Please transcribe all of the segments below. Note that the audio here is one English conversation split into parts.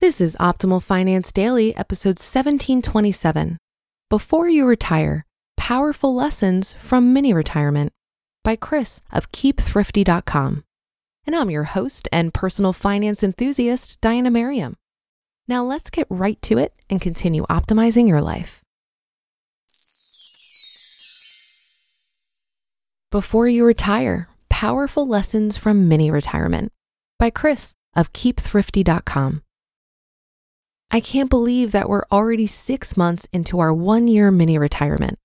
This is Optimal Finance Daily, episode 1727. Before You Retire Powerful Lessons from Mini Retirement by Chris of KeepThrifty.com. And I'm your host and personal finance enthusiast, Diania Merriam. Now let's get right to it and continue optimizing your life. Before You Retire Powerful Lessons from Mini Retirement by Chris of KeepThrifty.com. I can't believe that we're already six months into our one year mini retirement.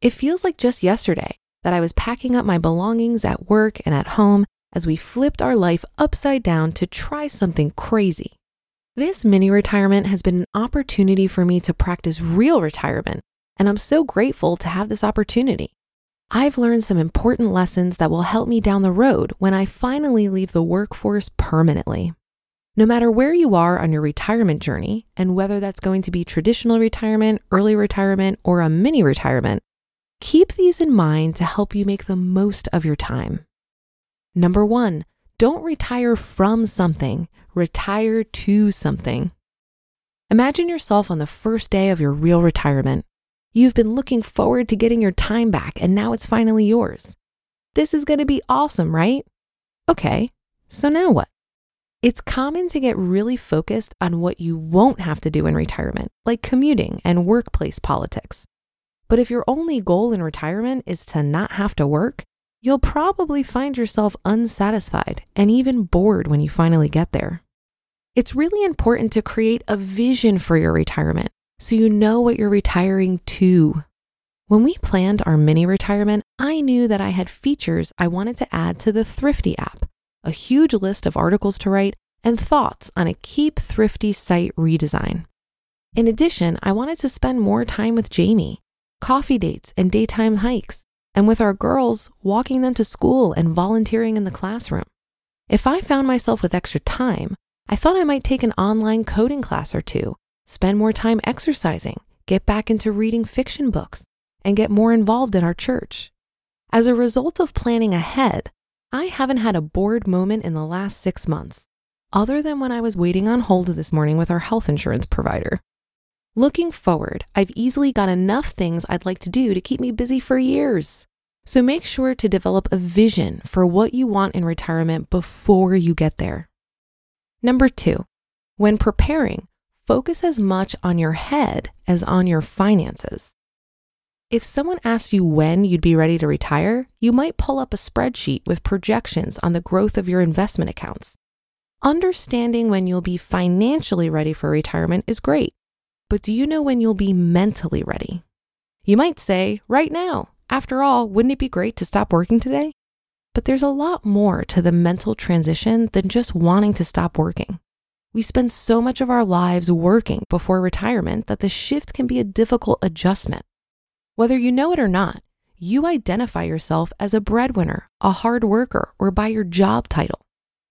It feels like just yesterday that I was packing up my belongings at work and at home as we flipped our life upside down to try something crazy. This mini retirement has been an opportunity for me to practice real retirement, and I'm so grateful to have this opportunity. I've learned some important lessons that will help me down the road when I finally leave the workforce permanently. No matter where you are on your retirement journey, and whether that's going to be traditional retirement, early retirement, or a mini retirement, keep these in mind to help you make the most of your time. Number one, don't retire from something, retire to something. Imagine yourself on the first day of your real retirement. You've been looking forward to getting your time back, and now it's finally yours. This is going to be awesome, right? Okay, so now what? It's common to get really focused on what you won't have to do in retirement, like commuting and workplace politics. But if your only goal in retirement is to not have to work, you'll probably find yourself unsatisfied and even bored when you finally get there. It's really important to create a vision for your retirement so you know what you're retiring to. When we planned our mini retirement, I knew that I had features I wanted to add to the Thrifty app a huge list of articles to write, and thoughts on a Keep Thrifty site redesign. In addition, I wanted to spend more time with Jamie, coffee dates and daytime hikes, and with our girls, walking them to school and volunteering in the classroom. If I found myself with extra time, I thought I might take an online coding class or two, spend more time exercising, get back into reading fiction books, and get more involved in our church. As a result of planning ahead, I haven't had a bored moment in the last six months, other than when I was waiting on hold this morning with our health insurance provider. Looking forward, I've easily got enough things I'd like to do to keep me busy for years. So make sure to develop a vision for what you want in retirement before you get there. Number two, when preparing, focus as much on your head as on your finances. If someone asks you when you'd be ready to retire, you might pull up a spreadsheet with projections on the growth of your investment accounts. Understanding when you'll be financially ready for retirement is great, but do you know when you'll be mentally ready? You might say, right now. After all, wouldn't it be great to stop working today? But there's a lot more to the mental transition than just wanting to stop working. We spend so much of our lives working before retirement that the shift can be a difficult adjustment. Whether you know it or not, you identify yourself as a breadwinner, a hard worker, or by your job title.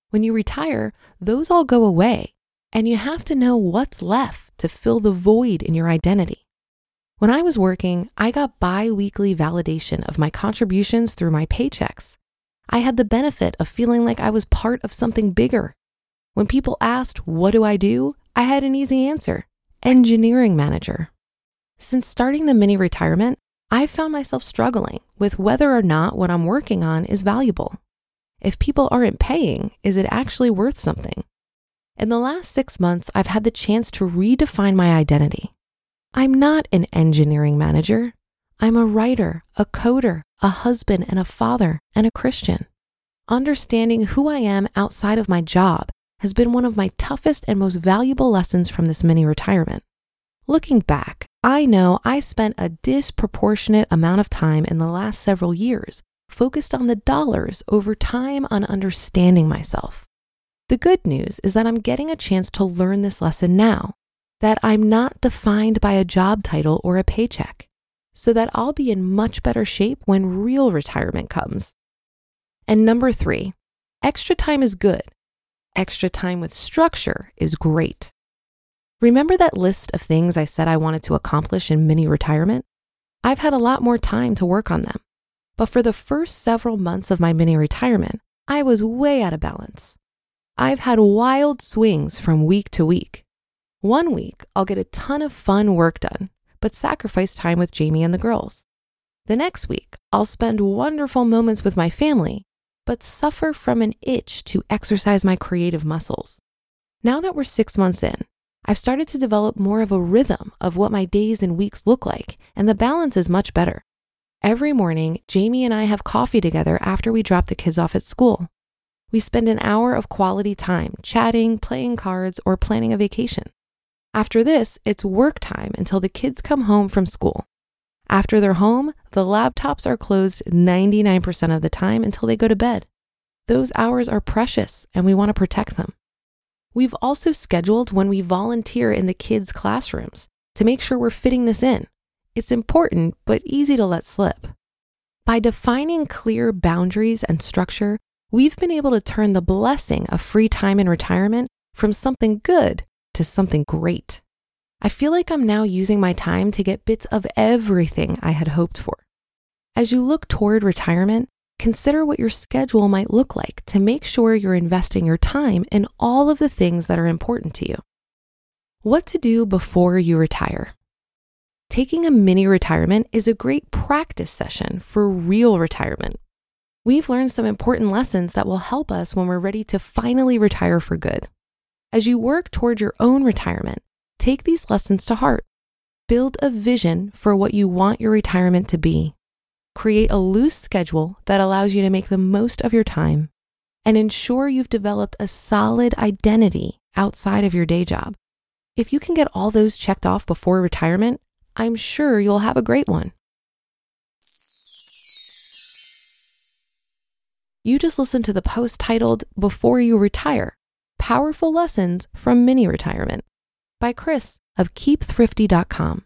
When you retire, those all go away, and you have to know what's left to fill the void in your identity. When I was working, I got bi weekly validation of my contributions through my paychecks. I had the benefit of feeling like I was part of something bigger. When people asked, What do I do? I had an easy answer engineering manager. Since starting the mini retirement, I've found myself struggling with whether or not what I'm working on is valuable. If people aren't paying, is it actually worth something? In the last six months, I've had the chance to redefine my identity. I'm not an engineering manager. I'm a writer, a coder, a husband, and a father, and a Christian. Understanding who I am outside of my job has been one of my toughest and most valuable lessons from this mini retirement. Looking back, I know I spent a disproportionate amount of time in the last several years focused on the dollars over time on understanding myself. The good news is that I'm getting a chance to learn this lesson now, that I'm not defined by a job title or a paycheck, so that I'll be in much better shape when real retirement comes. And number three, extra time is good. Extra time with structure is great. Remember that list of things I said I wanted to accomplish in mini retirement? I've had a lot more time to work on them. But for the first several months of my mini retirement, I was way out of balance. I've had wild swings from week to week. One week, I'll get a ton of fun work done, but sacrifice time with Jamie and the girls. The next week, I'll spend wonderful moments with my family, but suffer from an itch to exercise my creative muscles. Now that we're six months in, I've started to develop more of a rhythm of what my days and weeks look like, and the balance is much better. Every morning, Jamie and I have coffee together after we drop the kids off at school. We spend an hour of quality time chatting, playing cards, or planning a vacation. After this, it's work time until the kids come home from school. After they're home, the laptops are closed 99% of the time until they go to bed. Those hours are precious and we want to protect them. We've also scheduled when we volunteer in the kids' classrooms to make sure we're fitting this in. It's important, but easy to let slip. By defining clear boundaries and structure, we've been able to turn the blessing of free time in retirement from something good to something great. I feel like I'm now using my time to get bits of everything I had hoped for. As you look toward retirement, consider what your schedule might look like to make sure you're investing your time in all of the things that are important to you. What to do before you retire. Taking a mini retirement is a great practice session for real retirement. We've learned some important lessons that will help us when we're ready to finally retire for good. As you work toward your own retirement, take these lessons to heart. Build a vision for what you want your retirement to be. Create a loose schedule that allows you to make the most of your time and ensure you've developed a solid identity outside of your day job. If you can get all those checked off before retirement, I'm sure you'll have a great one. You just listened to the post titled Before You Retire Powerful Lessons from Mini Retirement by Chris of KeepThrifty.com.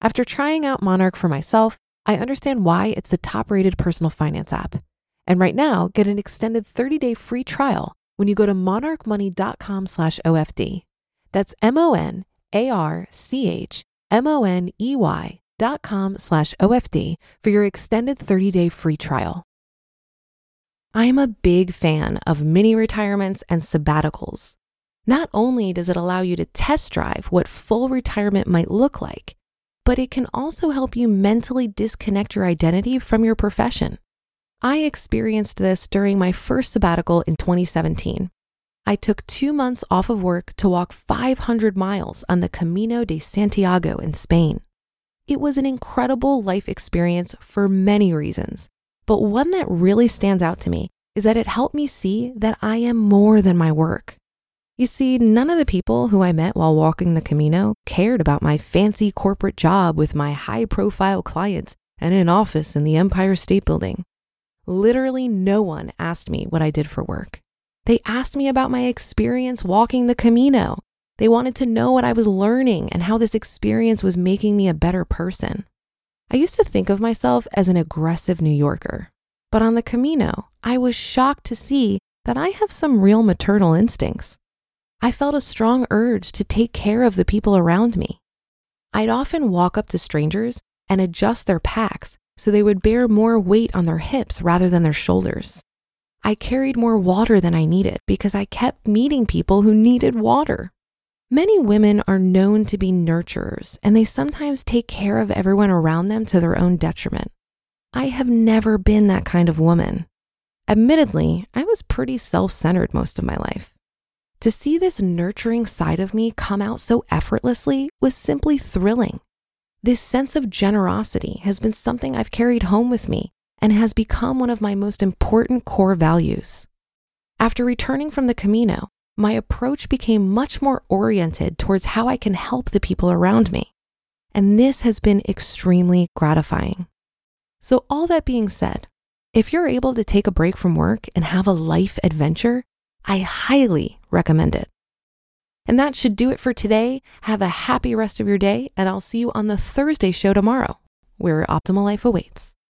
After trying out Monarch for myself, I understand why it's the top-rated personal finance app. And right now, get an extended 30-day free trial when you go to monarchmoney.com slash OFD. That's M O N A R C H M O N E Y com slash OFD for your extended 30-day free trial. I'm a big fan of mini retirements and sabbaticals. Not only does it allow you to test drive what full retirement might look like, but it can also help you mentally disconnect your identity from your profession. I experienced this during my first sabbatical in 2017. I took two months off of work to walk 500 miles on the Camino de Santiago in Spain. It was an incredible life experience for many reasons, but one that really stands out to me is that it helped me see that I am more than my work. You see, none of the people who I met while walking the Camino cared about my fancy corporate job with my high profile clients and an office in the Empire State Building. Literally, no one asked me what I did for work. They asked me about my experience walking the Camino. They wanted to know what I was learning and how this experience was making me a better person. I used to think of myself as an aggressive New Yorker, but on the Camino, I was shocked to see that I have some real maternal instincts. I felt a strong urge to take care of the people around me. I'd often walk up to strangers and adjust their packs so they would bear more weight on their hips rather than their shoulders. I carried more water than I needed because I kept meeting people who needed water. Many women are known to be nurturers and they sometimes take care of everyone around them to their own detriment. I have never been that kind of woman. Admittedly, I was pretty self centered most of my life. To see this nurturing side of me come out so effortlessly was simply thrilling. This sense of generosity has been something I've carried home with me and has become one of my most important core values. After returning from the Camino, my approach became much more oriented towards how I can help the people around me. And this has been extremely gratifying. So, all that being said, if you're able to take a break from work and have a life adventure, I highly recommend it. And that should do it for today. Have a happy rest of your day, and I'll see you on the Thursday show tomorrow, where Optimal Life awaits.